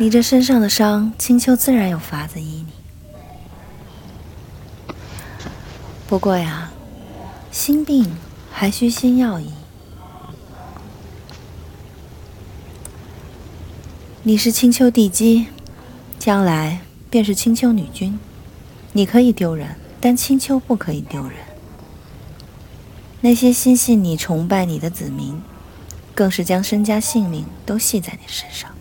你这身上的伤青丘自然有法子医你。不过呀心病还需心药医。你是青丘帝姬将来便是青丘女君。你可以丢人但青丘不可以丢人。那些心系你崇拜你的子民更是将身家性命都系在你身上。